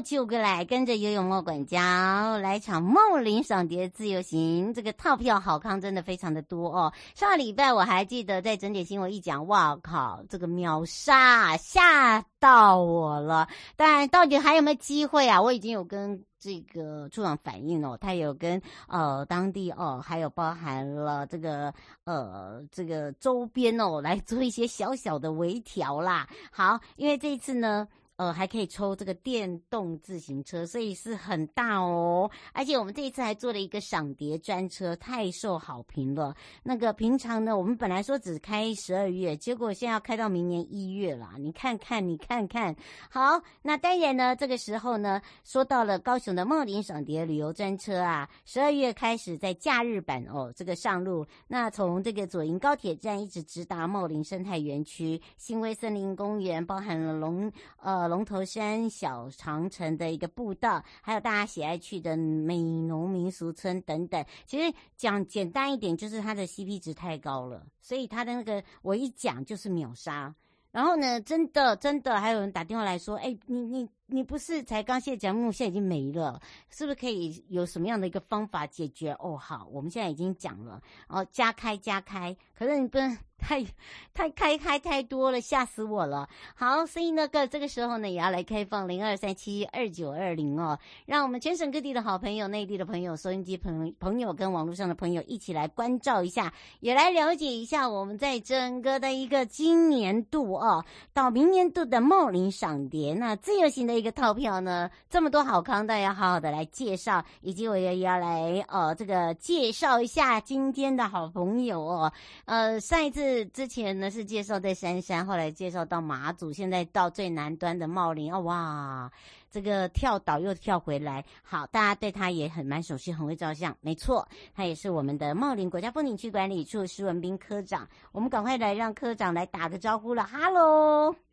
就过来跟着游泳莫管家来场茂林赏蝶自由行，这个套票好康真的非常的多哦。上个礼拜我还记得在整点新闻一讲，哇靠，这个秒杀吓到我了。但到底还有没有机会啊？我已经有跟这个处长反映哦，他有跟呃当地哦，还有包含了这个呃这个周边哦来做一些小小的微调啦。好，因为这一次呢。呃，还可以抽这个电动自行车，所以是很大哦。而且我们这一次还做了一个赏蝶专车，太受好评了。那个平常呢，我们本来说只开十二月，结果现在要开到明年一月了。你看看，你看看。好，那当然呢，这个时候呢，说到了高雄的茂林赏蝶旅游专车啊，十二月开始在假日版哦，这个上路。那从这个左营高铁站一直直达茂林生态园区、新威森林公园，包含了龙呃。龙头山小长城的一个步道，还有大家喜爱去的美农民俗村等等。其实讲简单一点，就是它的 CP 值太高了，所以它的那个我一讲就是秒杀。然后呢，真的真的还有人打电话来说，哎，你你你不是才刚卸甲木，现在已经没了，是不是可以有什么样的一个方法解决？哦，好，我们现在已经讲了，哦加开加开，可是你不能。太太开开太多了，吓死我了。好，所以那个这个时候呢，也要来开放零二三七二九二零哦，让我们全省各地的好朋友、内地的朋友、收音机朋朋友跟网络上的朋友一起来关照一下，也来了解一下我们在整个的一个今年度哦，到明年度的茂林赏蝶那自由行的一个套票呢，这么多好康，大家好好的来介绍，以及我也要来呃这个介绍一下今天的好朋友哦，呃上一次。之前呢是介绍在杉山，后来介绍到马祖，现在到最南端的茂林哦，哇，这个跳岛又跳回来，好，大家对他也很蛮熟悉，很会照相，没错，他也是我们的茂林国家风景区管理处施文彬科长，我们赶快来让科长来打个招呼了，哈喽。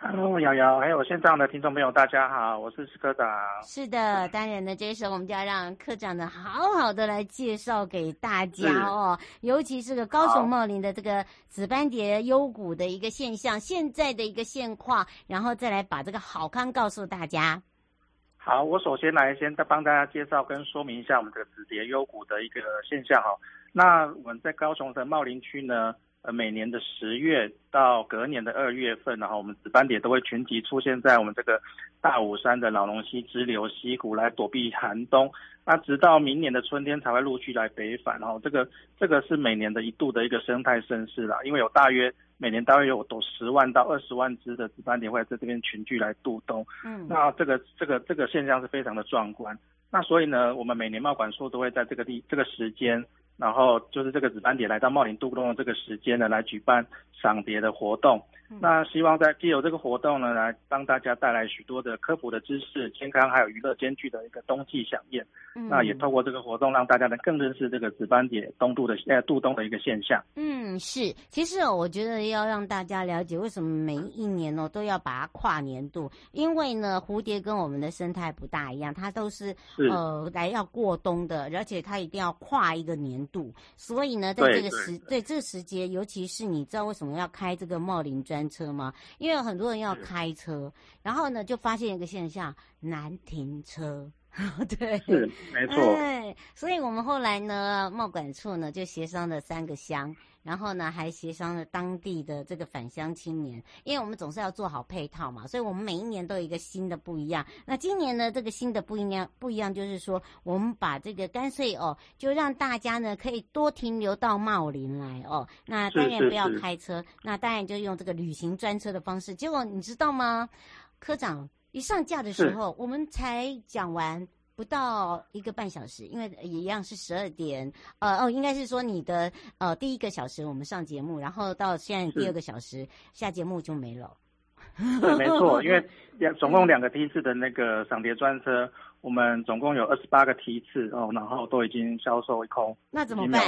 Hello，瑶瑶，还有线上的听众朋友，大家好，我是施科长。是的，当然呢，这时候我们就要让科长呢好好的来介绍给大家哦，尤其是个高雄茂林的这个紫斑蝶幽谷的一个现象，现在的一个现况，然后再来把这个好康告诉大家。好，我首先来先再帮大家介绍跟说明一下我们这个紫蝶幽谷的一个现象哈。那我们在高雄的茂林区呢，呃，每年的十月到隔年的二月份，然后我们紫斑蝶都会群集出现在我们这个大武山的老龙溪支流溪谷来躲避寒冬，那直到明年的春天才会陆续来北返。然后这个这个是每年的一度的一个生态盛事啦，因为有大约每年大约有多十万到二十万只的紫斑蝶会在这边群聚来度冬。嗯，那这个这个这个现象是非常的壮观。那所以呢，我们每年贸管处都会在这个地这个时间。然后就是这个紫斑蝶来到茂林渡冬的这个时间呢，来举办赏蝶的活动。那希望在借由这个活动呢，来帮大家带来许多的科普的知识、健康还有娱乐兼具的一个冬季饗宴。嗯，那也透过这个活动，让大家能更认识这个紫斑蝶冬度的呃渡冬的一个现象。嗯，是。其实哦，我觉得要让大家了解为什么每一年哦都要把它跨年度，因为呢，蝴蝶跟我们的生态不大一样，它都是，是呃来要过冬的，而且它一定要跨一个年度。所以呢，在这个时对，对这个时节，尤其是你知道为什么要开这个茂林专车吗？因为很多人要开车，然后呢，就发现一个现象，难停车。对，是没错。哎，所以我们后来呢，贸管处呢就协商了三个乡。然后呢，还协商了当地的这个返乡青年，因为我们总是要做好配套嘛，所以我们每一年都有一个新的不一样。那今年呢，这个新的不一样不一样，就是说我们把这个干脆哦，就让大家呢可以多停留到茂林来哦。那当然不要开车，那当然就用这个旅行专车的方式。结果你知道吗？科长一上架的时候，我们才讲完。不到一个半小时，因为一样是十二点，呃哦，应该是说你的呃第一个小时我们上节目，然后到现在第二个小时下节目就没了。对，没错，因为两总共两个梯次的那个赏蝶专车，我们总共有二十八个梯次哦，然后都已经销售一空。那怎么办？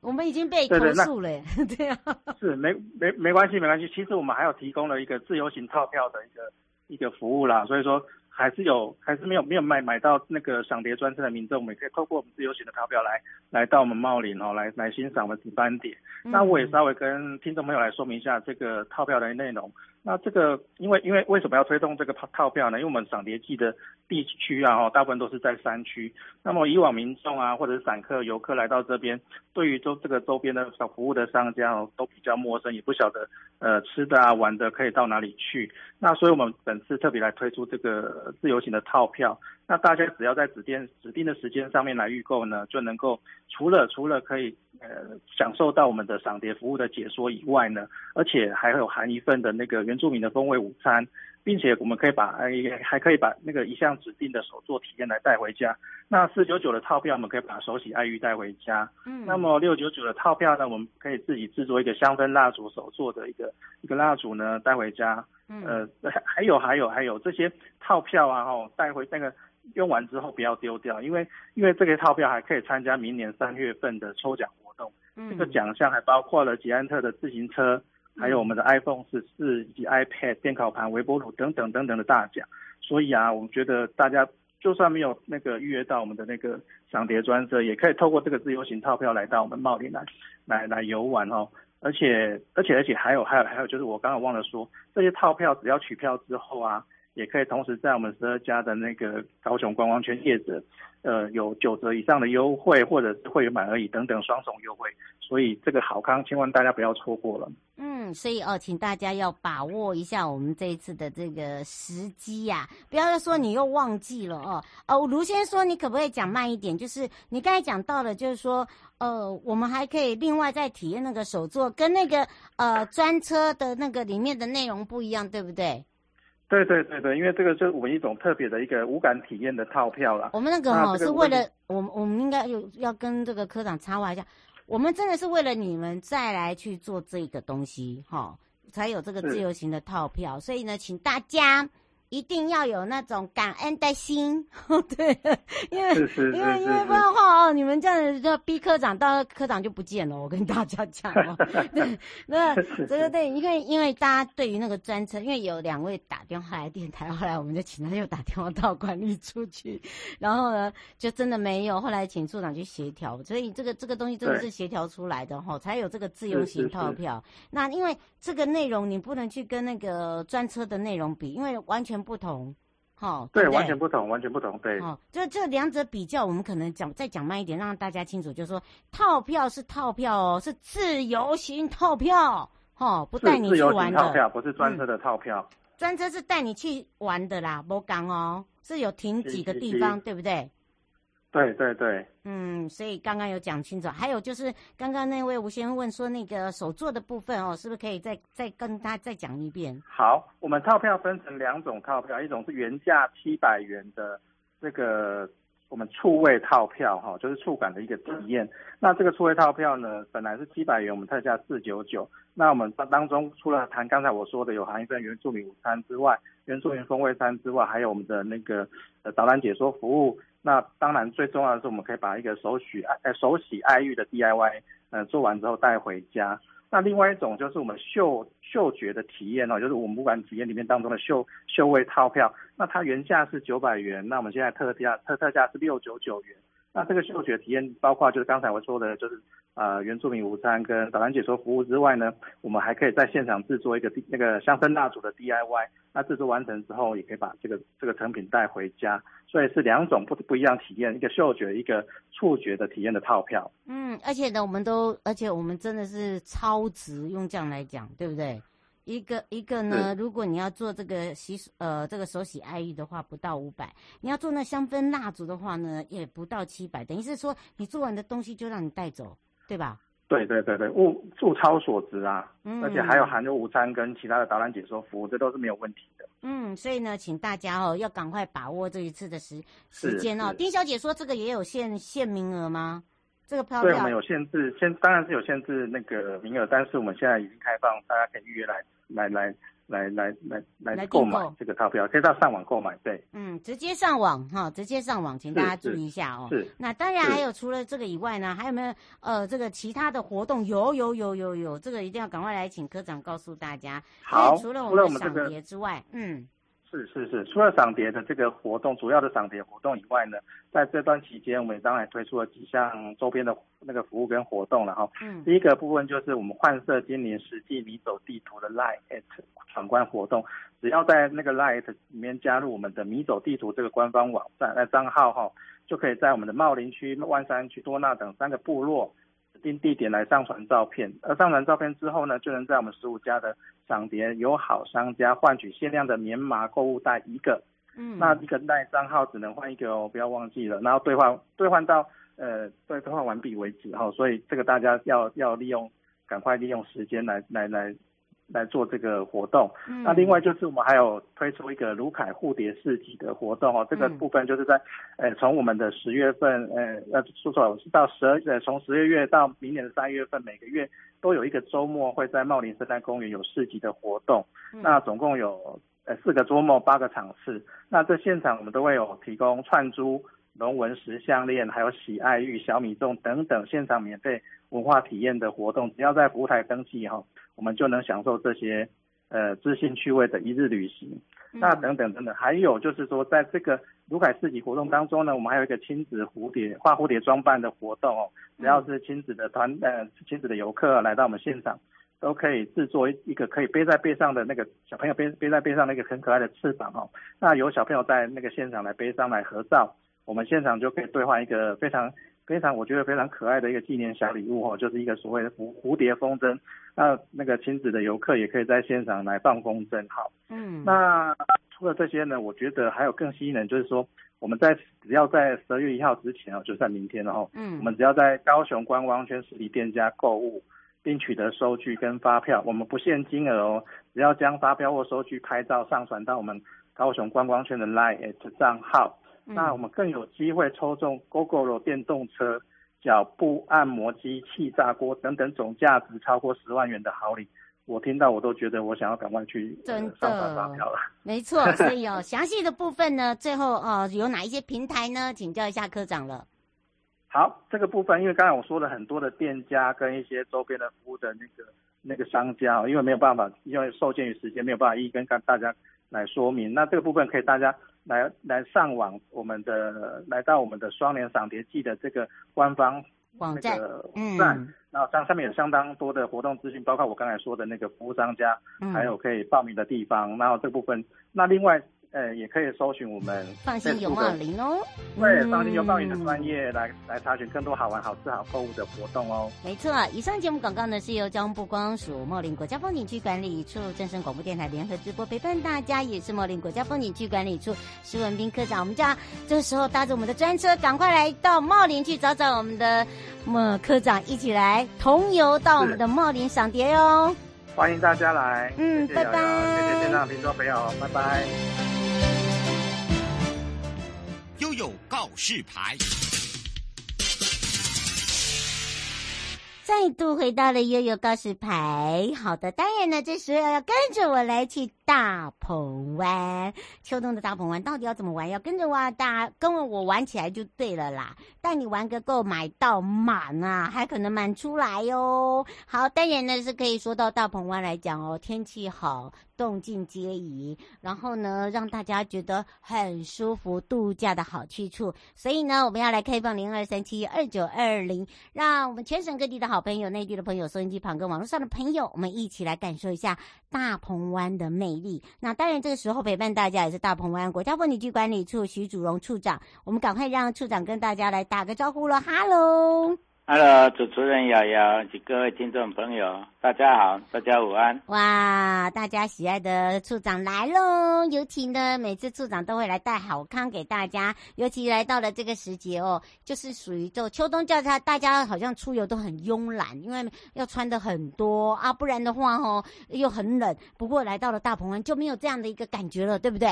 我们已经被投诉了。对啊。是没没没关系，没关系。其实我们还有提供了一个自由行套票的一个一个服务啦，所以说。还是有，还是没有没有买买到那个赏蝶专车的民众，我们也可以透过我们自由行的套票来来到我们茂林哦，来来欣赏我们紫斑蝶。嗯、那我也稍微跟听众朋友来说明一下这个套票的内容。那这个，因为因为为什么要推动这个套套票呢？因为我们赏蝶季的地区啊，大部分都是在山区。那么以往民众啊，或者是散客、游客来到这边，对于周这个周边的小服务的商家哦，都比较陌生，也不晓得呃吃的啊、玩的可以到哪里去。那所以我们本次特别来推出这个自由行的套票。那大家只要在指定指定的时间上面来预购呢，就能够除了除了可以呃享受到我们的赏蝶服务的解说以外呢，而且还有含一份的那个原住民的风味午餐。并且我们可以把呃还可以把那个一项指定的手作体验来带回家。那四九九的套票，我们可以把手洗爱玉带回家。嗯。那么六九九的套票呢，我们可以自己制作一个香氛蜡烛手作的一个一个蜡烛呢带回家。嗯。呃，还 还有还有还有这些套票啊，哦，带回那个用完之后不要丢掉，因为因为这个套票还可以参加明年三月份的抽奖活动。嗯。这个奖项还包括了捷安特的自行车。还有我们的 iPhone 十四以及 iPad 电烤盘、微波炉等等等等的大奖，所以啊，我们觉得大家就算没有那个预约到我们的那个赏蝶专车，也可以透过这个自由行套票来到我们茂林来来来游玩哦。而且而且而且还有还有还有就是我刚刚忘了说，这些套票只要取票之后啊，也可以同时在我们十二家的那个高雄观光圈业者，呃，有九折以上的优惠，或者是会员满而已等等双重优惠。所以这个好康，千万大家不要错过了。嗯，所以哦，请大家要把握一下我们这一次的这个时机呀、啊，不要说你又忘记了哦。哦，卢先生说，你可不可以讲慢一点？就是你刚才讲到了，就是说，呃，我们还可以另外再体验那个手作，跟那个呃专车的那个里面的内容不一样，对不对？对对对对，因为这个是我们一种特别的一个无感体验的套票了。我们那个哈、哦、是为了我们，我们应该有要跟这个科长插话一下。我们真的是为了你们再来去做这个东西，哈，才有这个自由行的套票。所以呢，请大家。一定要有那种感恩的心，对，因为因为因为不然的话哦，你们这样子就逼科长，到科长就不见了。我跟大家讲哦，对，那这个对，因为因为大家对于那个专车，因为有两位打电话来电台，后来我们就请他又打电话到管理处去，然后呢就真的没有，后来请处长去协调，所以这个这个东西真的是协调出来的哈，才有这个自由行套票。那因为这个内容你不能去跟那个专车的内容比，因为完全。不同，好、哦，对，对，对，完全不同，完全不同，对。哦，就这两者比较，我们可能讲再讲慢一点，让大家清楚，就是说套票是套票哦，是自由行套票，哦，不带你去玩的。套票不是专车的套票，专、嗯、车是带你去玩的啦，不讲哦，是有停几个地方，对不对？对对对，嗯，所以刚刚有讲清楚，还有就是刚刚那位吴先生问说那个手作的部分哦，是不是可以再再跟他再讲一遍？好，我们套票分成两种套票，一种是原价七百元的这个我们触位套票哈，就是触感的一个体验。那这个触位套票呢，本来是七百元，我们特价四九九。那我们当当中除了谈刚才我说的有含一份原住民午餐之外，原住民风味餐之外，还有我们的那个呃导览解说服务。那当然，最重要的是，我们可以把一个手洗爱呃手洗爱玉的 DIY，呃做完之后带回家。那另外一种就是我们嗅嗅觉的体验哦，就是我们不管体验里面当中的嗅嗅味套票。那它原价是九百元，那我们现在特价特特价是六九九元。那这个嗅觉体验包括就是刚才我说的，就是呃原住民午餐跟导览解说服务之外呢，我们还可以在现场制作一个那个香氛蜡烛的 DIY。那制作完成之后，也可以把这个这个成品带回家。所以是两种不不一样体验，一个嗅觉，一个触觉的体验的套票。嗯，而且呢，我们都，而且我们真的是超值，用这样来讲，对不对？一个一个呢，如果你要做这个洗呃这个手洗爱玉的话，不到五百；你要做那香氛蜡烛的话呢，也不到七百。等于是说，你做完的东西就让你带走，对吧？对对对对，物物超所值啊！嗯，而且还有含有午餐跟其他的导览解说服务，这都是没有问题的。嗯，所以呢，请大家哦，要赶快把握这一次的时时间哦。丁小姐说，这个也有限限名额吗？这个票，票对，我们有限制，限当然是有限制那个名额，但是我们现在已经开放，大家可以预约来来来。来来来来来购买这个套票，可以到上网购买。对，嗯，直接上网哈，直接上网，请大家注意一下哦。是。那当然还有除了这个以外呢，还有没有呃这个其他的活动？有有有有有，这个一定要赶快来请科长告诉大家。好。除了我们的赏蝶之外，嗯。是是是，除了赏蝶的这个活动，主要的赏蝶活动以外呢，在这段期间，我们当然推出了几项周边的那个服务跟活动了哈。嗯。第一个部分就是我们换色精灵实际迷走地图的 LINE@ 闯关活动，只要在那个 LINE@ 里面加入我们的迷走地图这个官方网站那账号哈，就可以在我们的茂林区、万山区、多纳等三个部落。定地点来上传照片，而上传照片之后呢，就能在我们十五家的赏蝶友好商家换取限量的棉麻购物袋一个。嗯，那一个袋账号只能换一个哦，不要忘记了。然后兑换兑换到呃兑兑换完毕为止哈、哦，所以这个大家要要利用，赶快利用时间来来来。来做这个活动，嗯、那另外就是我们还有推出一个卢凯蝴蝶市集的活动哦，这个部分就是在，呃，从我们的十月份，呃，呃，说错了是到十二，呃，从十二月到明年的三月份，每个月都有一个周末会在茂林生态公园有市集的活动，嗯、那总共有呃四个周末八个场次，那在现场我们都会有提供串珠、龙纹石项链，还有喜爱玉、小米粽等等现场免费文化体验的活动，只要在服务台登记哈。我们就能享受这些，呃，知性趣味的一日旅行。那等等等等，还有就是说，在这个鲁凯市集活动当中呢，我们还有一个亲子蝴蝶画蝴蝶装扮的活动哦。只要是亲子的团，呃，亲子的游客来到我们现场，都可以制作一个可以背在背上的那个小朋友背背在背上那个很可爱的翅膀哦。那有小朋友在那个现场来背上来合照，我们现场就可以兑换一个非常。非常，我觉得非常可爱的一个纪念小礼物哦，就是一个所谓的蝴蝴蝶风筝。那那个亲子的游客也可以在现场来放风筝。好，嗯，那除了这些呢，我觉得还有更吸引人，就是说我们在只要在十二月一号之前哦，就算明天哦，嗯，我们只要在高雄观光圈实体店家购物，并取得收据跟发票，我们不限金额哦，只要将发票或收据拍照上传到我们高雄观光圈的 LINE@ 账号。那我们更有机会抽中 Gogoro 电动车、脚部按摩机、气炸锅等等总价值超过十万元的好礼，我听到我都觉得我想要赶快去真的上传发票了。没错，所以哦，详细的部分呢，最后哦有哪一些平台呢？请教一下科长了。好，这个部分因为刚才我说了很多的店家跟一些周边的服务的那个那个商家，因为没有办法，因为受限于时间，没有办法一一跟大家来说明。那这个部分可以大家。来来上网，我们的来到我们的双联赏蝶季的这个官方网站，嗯，然后上上面有相当多的活动资讯，包括我刚才说的那个服务商家，嗯，还有可以报名的地方，然后这部分，那另外。呃，也可以搜寻我们放心有茂林哦。对，放心有茂林的专业来来查询更多好玩、好吃、好购物的活动哦。没错，以上节目广告呢是由交通部光署茂林国家风景区管理处、正声广播电台联合直播，陪伴大家也是茂林国家风景区管理处施文斌科长。我们家这个时候搭着我们的专车，赶快来到茂林去找找我们的么科长，一起来同游到我们的茂林赏蝶哦。欢迎大家来，嗯，谢谢拜拜，谢谢现场听众朋友，拜拜。有告示牌，再度回到了悠悠告示牌。好的，当然呢，这时候要跟着我来去大鹏湾。秋冬的大鹏湾到底要怎么玩？要跟着我大跟我玩起来就对了啦。带你玩个够，买到满啊，还可能满出来哟、哦。好，当然呢是可以说到大鹏湾来讲哦，天气好。动静皆宜，然后呢，让大家觉得很舒服，度假的好去处。所以呢，我们要来开放零二三七二九二零，让我们全省各地的好朋友、内地的朋友、收音机旁跟网络上的朋友，我们一起来感受一下大鹏湾的魅力。那当然，这个时候陪伴大家也是大鹏湾国家风景区管理处徐祖荣处长。我们赶快让处长跟大家来打个招呼了，哈喽。Hello，主持人瑶瑶及各位听众朋友，大家好，大家午安。哇，大家喜爱的处长来喽！尤其呢，每次处长都会来带好康给大家。尤其来到了这个时节哦，就是属于就秋冬交叉，大家好像出游都很慵懒，因为要穿的很多啊，不然的话哦又很冷。不过来到了大鹏湾就没有这样的一个感觉了，对不对？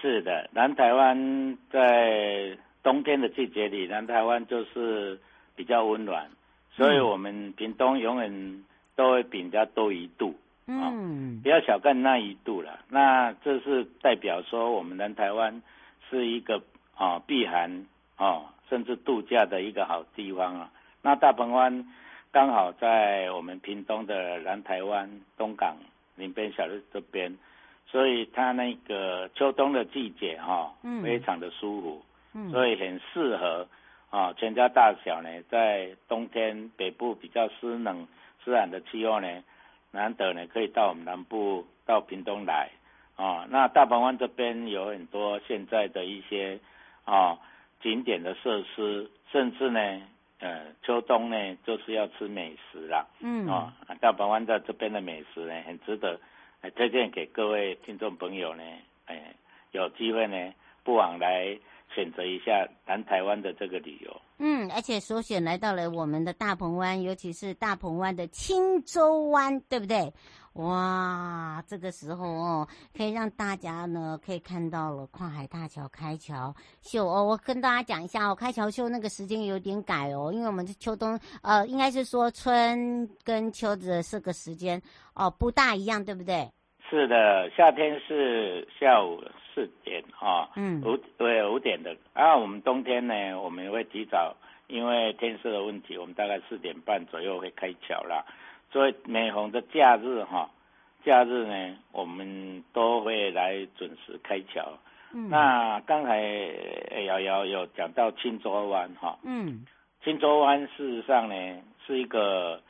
是的，南台湾在冬天的季节里，南台湾就是。比较温暖，所以我们屏东永远都会比人家多一度，嗯，不要小看那一度了。那这是代表说我们南台湾是一个啊避寒啊甚至度假的一个好地方啊。那大鹏湾刚好在我们屏东的南台湾东港林边小路这边，所以它那个秋冬的季节哈，非常的舒服，所以很适合。啊，全家大小呢，在冬天北部比较湿冷、湿寒的气候呢，难得呢可以到我们南部到屏东来啊。那大鹏湾这边有很多现在的一些啊景点的设施，甚至呢，呃，秋冬呢就是要吃美食啦。嗯。啊，大鹏湾在这边的美食呢，很值得来推荐给各位听众朋友呢。哎，有机会呢，不枉来。选择一下南台湾的这个旅游，嗯，而且首选来到了我们的大鹏湾，尤其是大鹏湾的青洲湾，对不对？哇，这个时候哦，可以让大家呢可以看到了跨海大桥开桥秀哦。我跟大家讲一下哦，开桥秀那个时间有点改哦，因为我们是秋冬，呃，应该是说春跟秋的这个时间哦不大一样，对不对？是的，夏天是下午四点啊，嗯，五对五点的。啊，我们冬天呢，我们会提早，因为天色的问题，我们大概四点半左右会开桥啦。所以每逢的假日哈，假日呢，我们都会来准时开桥。嗯，那刚才瑶瑶有讲到青州湾哈，嗯，青州湾事实上呢是一个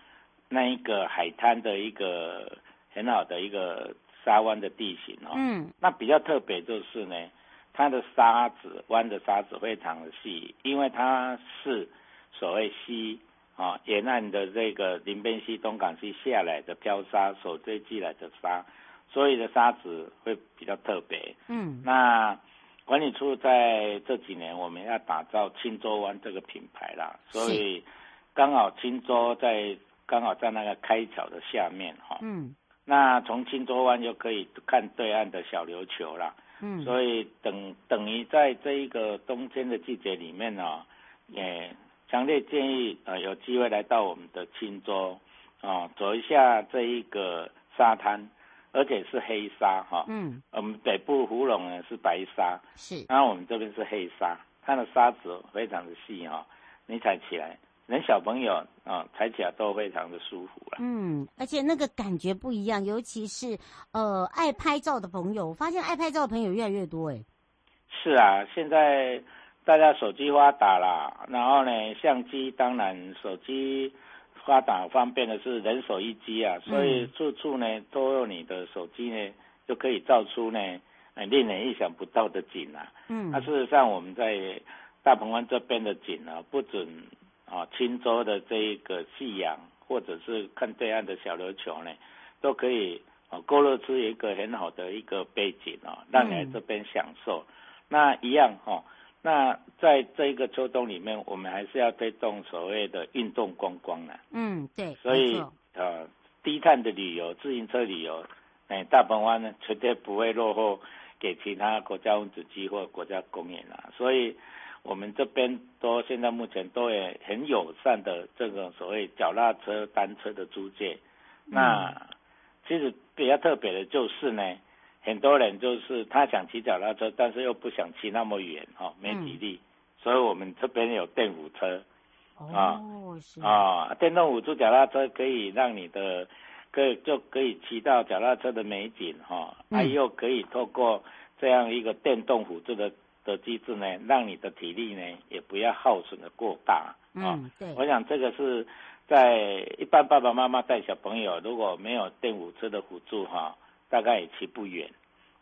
那一个海滩的一个很好的一个。沙湾的地形哦，嗯，那比较特别就是呢，它的沙子湾的沙子非常的细，因为它是所谓西啊沿岸的这个林边西、东港西下来的漂沙所堆积来的沙，所以的沙子会比较特别。嗯，那管理处在这几年我们要打造青州湾这个品牌啦，所以刚好青州在刚好在那个开桥的下面哈，嗯。那从青州湾就可以看对岸的小琉球了，嗯，所以等等于在这一个冬天的季节里面呢、哦，也强烈建议呃有机会来到我们的青州，啊、哦，走一下这一个沙滩，而且是黑沙哈，哦、嗯，我们北部福隆呢是白沙，是，然后我们这边是黑沙，它的沙子非常的细哈、哦，你踩起来。连小朋友啊，踩起来都非常的舒服了。嗯，而且那个感觉不一样，尤其是呃爱拍照的朋友，我发现爱拍照的朋友越来越多哎。是啊，现在大家手机发达啦，然后呢，相机当然手机发达方便的是人手一机啊，所以处处呢都用你的手机呢就可以照出呢令人意想不到的景啊。嗯，那事实上我们在大鹏湾这边的景啊，不准。啊，青州的这一个夕阳，或者是看对岸的小琉球呢，都可以啊勾勒出一个很好的一个背景啊，让你来这边享受。嗯、那一样哈，那在这一个秋冬里面，我们还是要推动所谓的运动观光呢。嗯，对。所以呃，低碳的旅游，自行车旅游，哎，大鹏湾呢绝对不会落后给其他国家风景区或国家公园啊。所以。我们这边都现在目前都也很友善的这种所谓脚踏车、单车的租借。嗯、那其实比较特别的就是呢，很多人就是他想骑脚踏车，但是又不想骑那么远哈，没体力，嗯、所以我们这边有电辅车。哦，是啊，电动辅助脚踏车可以让你的，可以就可以骑到脚踏车的美景哈，还、嗯啊、又可以透过这样一个电动辅助的的机制呢，让你的体力呢也不要耗损的过大啊。嗯，对。我想这个是在一般爸爸妈妈带小朋友如果没有电舞车的辅助哈，大概也骑不远。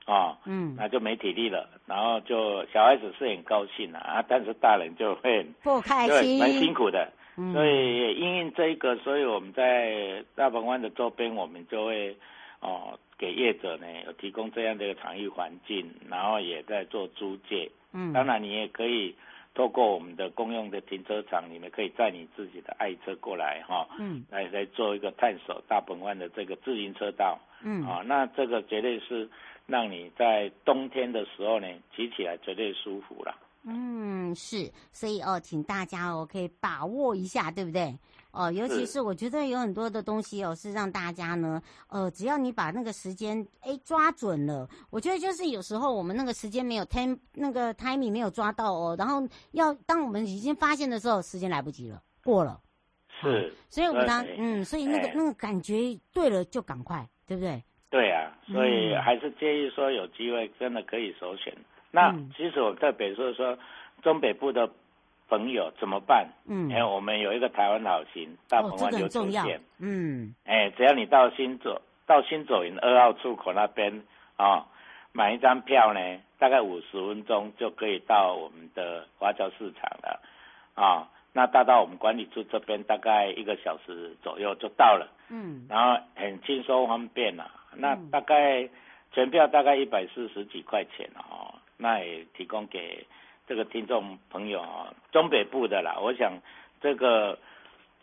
啊，嗯，那就没体力了，然后就小孩子是很高兴啊，但是大人就会不开心，蛮辛苦的。嗯、所以因应这一个，所以我们在大鹏湾的周边，我们就会哦给业者呢有提供这样的一个场域环境，然后也在做租借。嗯，当然你也可以透过我们的公用的停车场，你们可以载你自己的爱车过来哈，嗯，来来做一个探索大鹏湾的这个自行车道。嗯，啊，那这个绝对是。让你在冬天的时候呢，骑起来绝对舒服了。嗯，是，所以哦，请大家哦，可以把握一下，对不对？哦，尤其是我觉得有很多的东西哦，是让大家呢，呃，只要你把那个时间哎抓准了，我觉得就是有时候我们那个时间没有 time 那个 timing 没有抓到哦，然后要当我们已经发现的时候，时间来不及了，过了。是。所以我们当嗯，所以那个那个感觉对了就赶快，对不对？对啊，所以还是建议说有机会真的可以首选。嗯、那其实我特别是说中北部的朋友怎么办？嗯，哎，我们有一个台湾好行大鹏湾琉球线，嗯，哎，只要你到新左到新左营二号出口那边啊、哦，买一张票呢，大概五十分钟就可以到我们的华侨市场了啊。哦那大到我们管理处这边大概一个小时左右就到了，嗯，然后很轻松方便了。那大概全票大概一百四十几块钱哦，那也提供给这个听众朋友啊，中北部的啦。我想这个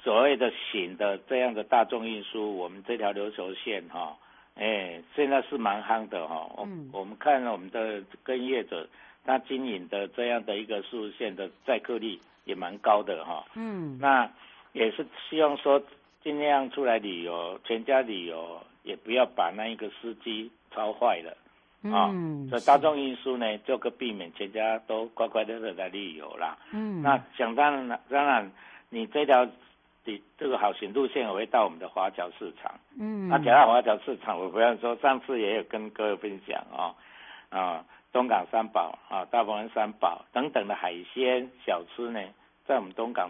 所谓的行的这样的大众运输，我们这条琉球线哈，哎，现在是蛮夯的哈。嗯，我们看我们的跟业者他经营的这样的一个速线的载客率。也蛮高的哈，嗯，那也是希望说尽量出来旅游，全家旅游也不要把那一个司机操坏了，啊、嗯，所以大众运输呢，就可避免全家都快快乐乐来旅游啦。嗯，那想当然，当然你这条你这个好行路线，我会到我们的华侨市场。嗯，那讲到华侨市场，我不要说上次也有跟各位分享啊，啊。东港三宝啊，大鹏湾三宝等等的海鲜小吃呢，在我们东港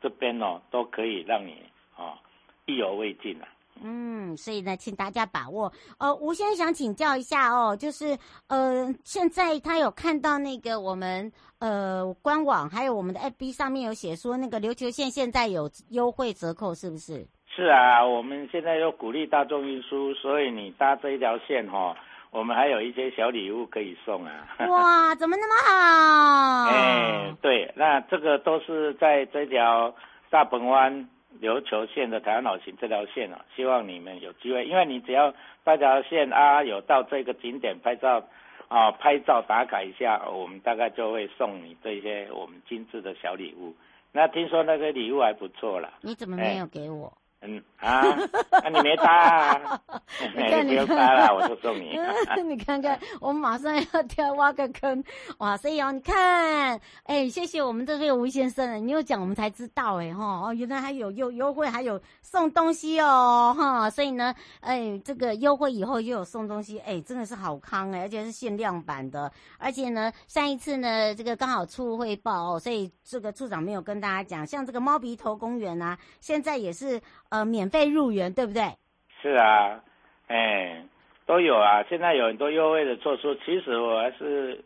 这边哦，都可以让你啊意犹未尽啊。嗯，所以呢，请大家把握。呃，吴先生想请教一下哦，就是呃，现在他有看到那个我们呃官网，还有我们的 FB 上面有写说，那个琉球线现在有优惠折扣，是不是？是啊，我们现在又鼓励大众运输，所以你搭这一条线哈、哦。我们还有一些小礼物可以送啊！哇，怎么那么好？哎，对，那这个都是在这条大鹏湾琉球线的台湾老行这条线啊，希望你们有机会，因为你只要这条线啊有到这个景点拍照啊，拍照打卡一下，我们大概就会送你这些我们精致的小礼物。那听说那个礼物还不错啦，你怎么没有给我？嗯啊，那、啊、你没搭啊？你看 你不用搭了，我就送你。你看看，我们马上要跳挖个坑，哇！所以哦，你看，哎，谢谢我们这位吴先生，你有讲我们才知道，哎哈哦，原来还有优优惠，还有送东西哦，哈！所以呢，哎，这个优惠以后又有送东西，哎，真的是好康哎，而且是限量版的，而且呢，上一次呢，这个刚好处汇报哦，所以这个处长没有跟大家讲，像这个猫鼻头公园啊，现在也是。呃，免费入园，对不对？是啊，哎，都有啊。现在有很多优惠的措施，其实我还是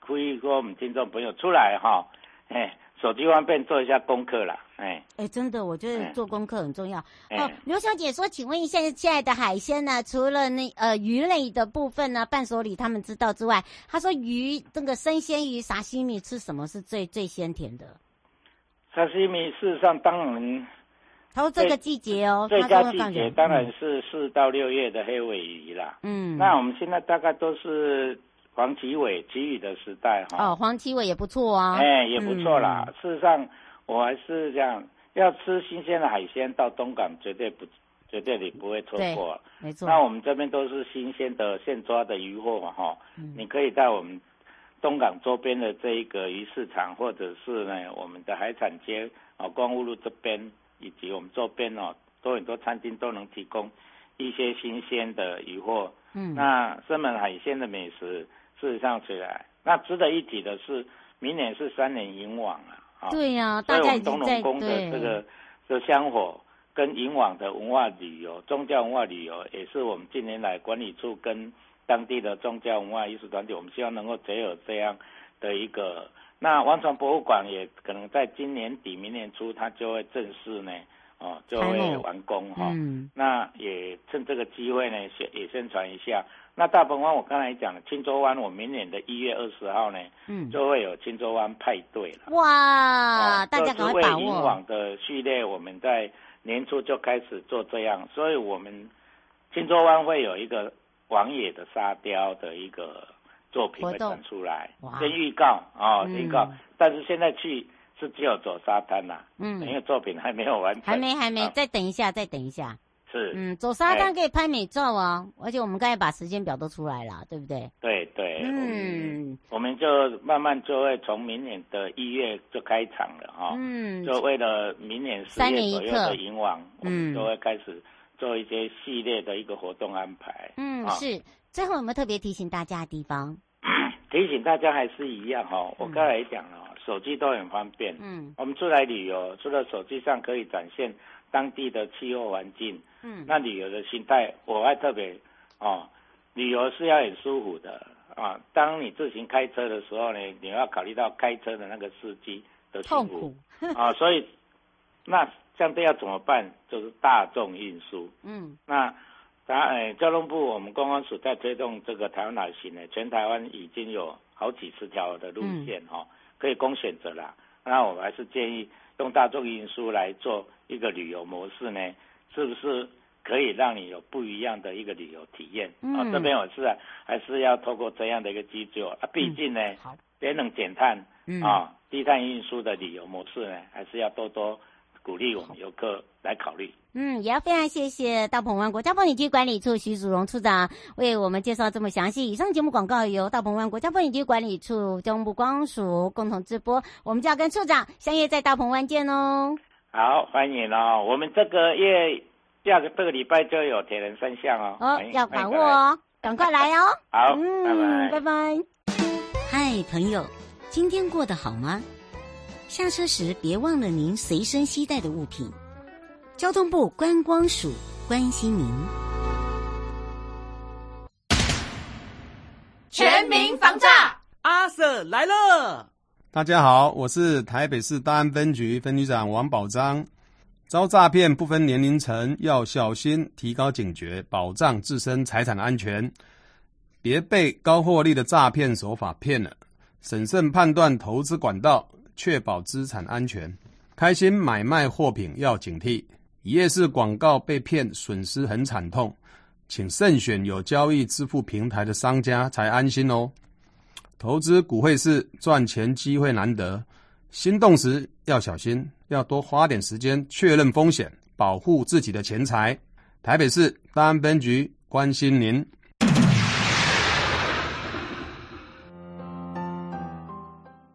呼吁说我们听众朋友出来哈，哎，手机方便做一下功课啦，哎，哎，真的，我觉得做功课很重要。哦，刘小姐说，请问一下，亲爱的海鲜呢？除了那呃鱼类的部分呢，伴手礼他们知道之外，他说鱼那个生鲜鱼沙西米吃什么是最最鲜甜的？沙西米事实上当然。他说这个季节哦，最佳季节当然是四到六月的黑尾鱼啦。嗯，那我们现在大概都是黄鳍尾鲫鱼的时代哈。哦，黄鳍尾也不错啊。哎，也不错啦。嗯、事实上，我还是这样，要吃新鲜的海鲜，到东港绝对不，绝对你不会错过。没错。那我们这边都是新鲜的现抓的鱼货嘛哈。嗯、你可以在我们东港周边的这一个鱼市场，或者是呢我们的海产街啊，光复路这边以及我们周边哦，都很多餐厅都能提供一些新鲜的鱼货。嗯，那生门海鲜的美食，事实上起来，那值得一提的是，明年是三年迎网啊，对呀、啊，大家已经在东龙宫的这个的香火跟迎网的文化旅游、宗教文化旅游，也是我们近年来管理处跟当地的宗教文化艺术团体，我们希望能够结合这样的一个。那王船博物馆也可能在今年底、明年初，它就会正式呢。哦，就会完工哈。嗯，那也趁这个机会呢，宣也宣传一下。那大鹏湾我刚才讲了，青州湾我明年的一月二十号呢，嗯，就会有青州湾派对了。哇，哦、大家赶快把握。为迎王的序列，我们在年初就开始做这样，所以我们青州湾会有一个王野的沙雕的一个作品会展出来，先预告啊，预告。但是现在去。是只有走沙滩啦、啊，嗯，因为作品还没有完成，还没还没，啊、再等一下，再等一下，是，嗯，走沙滩可以拍美照啊，欸、而且我们刚才把时间表都出来了，对不对？对对，嗯，我们就慢慢就会从明年的一月就开场了哈，嗯，就为了明年四月左右的迎王，我们就会开始做一些系列的一个活动安排，嗯，是，最后有没有特别提醒大家的地方？提醒大家还是一样哈，我刚才也讲了。手机都很方便。嗯，我们出来旅游，除了手机上可以展现当地的气候环境，嗯，那旅游的心态，我还特别哦，旅游是要很舒服的啊。当你自行开车的时候呢，你要考虑到开车的那个司机的辛苦啊，所以那相对要怎么办？就是大众运输。嗯，那当然，交通部我们公安署在推动这个台湾海行呢，全台湾已经有好几十条的路线哈。嗯可以供选择啦，那我们还是建议用大众运输来做一个旅游模式呢，是不是可以让你有不一样的一个旅游体验？嗯、啊，这边我是还是要透过这样的一个机制啊，毕竟呢，节能减碳啊，低碳运输的旅游模式呢，还是要多多。鼓励我们游客来考虑。嗯，也要非常谢谢大鹏湾国家风景区管理处徐祖荣处长为我们介绍这么详细。以上节目广告由大鹏湾国家风景区管理处交通部光署共同直播。我们就要跟处长相约在大鹏湾见哦。好，欢迎哦。我们这个月下个这个礼拜就有铁人三项哦。哦，要把握哦，赶快来哦。好，嗯，拜拜。拜拜。嗨，朋友，今天过得好吗？下车时别忘了您随身携带的物品。交通部观光署关心您。全民防诈，阿 Sir 来了。大家好，我是台北市大安分局分局长王宝章。遭诈骗不分年龄层，要小心，提高警觉，保障自身财产安全，别被高获利的诈骗手法骗了。审慎判断投资管道。确保资产安全，开心买卖货品要警惕。一页式广告被骗，损失很惨痛，请慎选有交易支付平台的商家才安心哦。投资股汇市赚钱机会难得，心动时要小心，要多花点时间确认风险，保护自己的钱财。台北市大安分局关心您。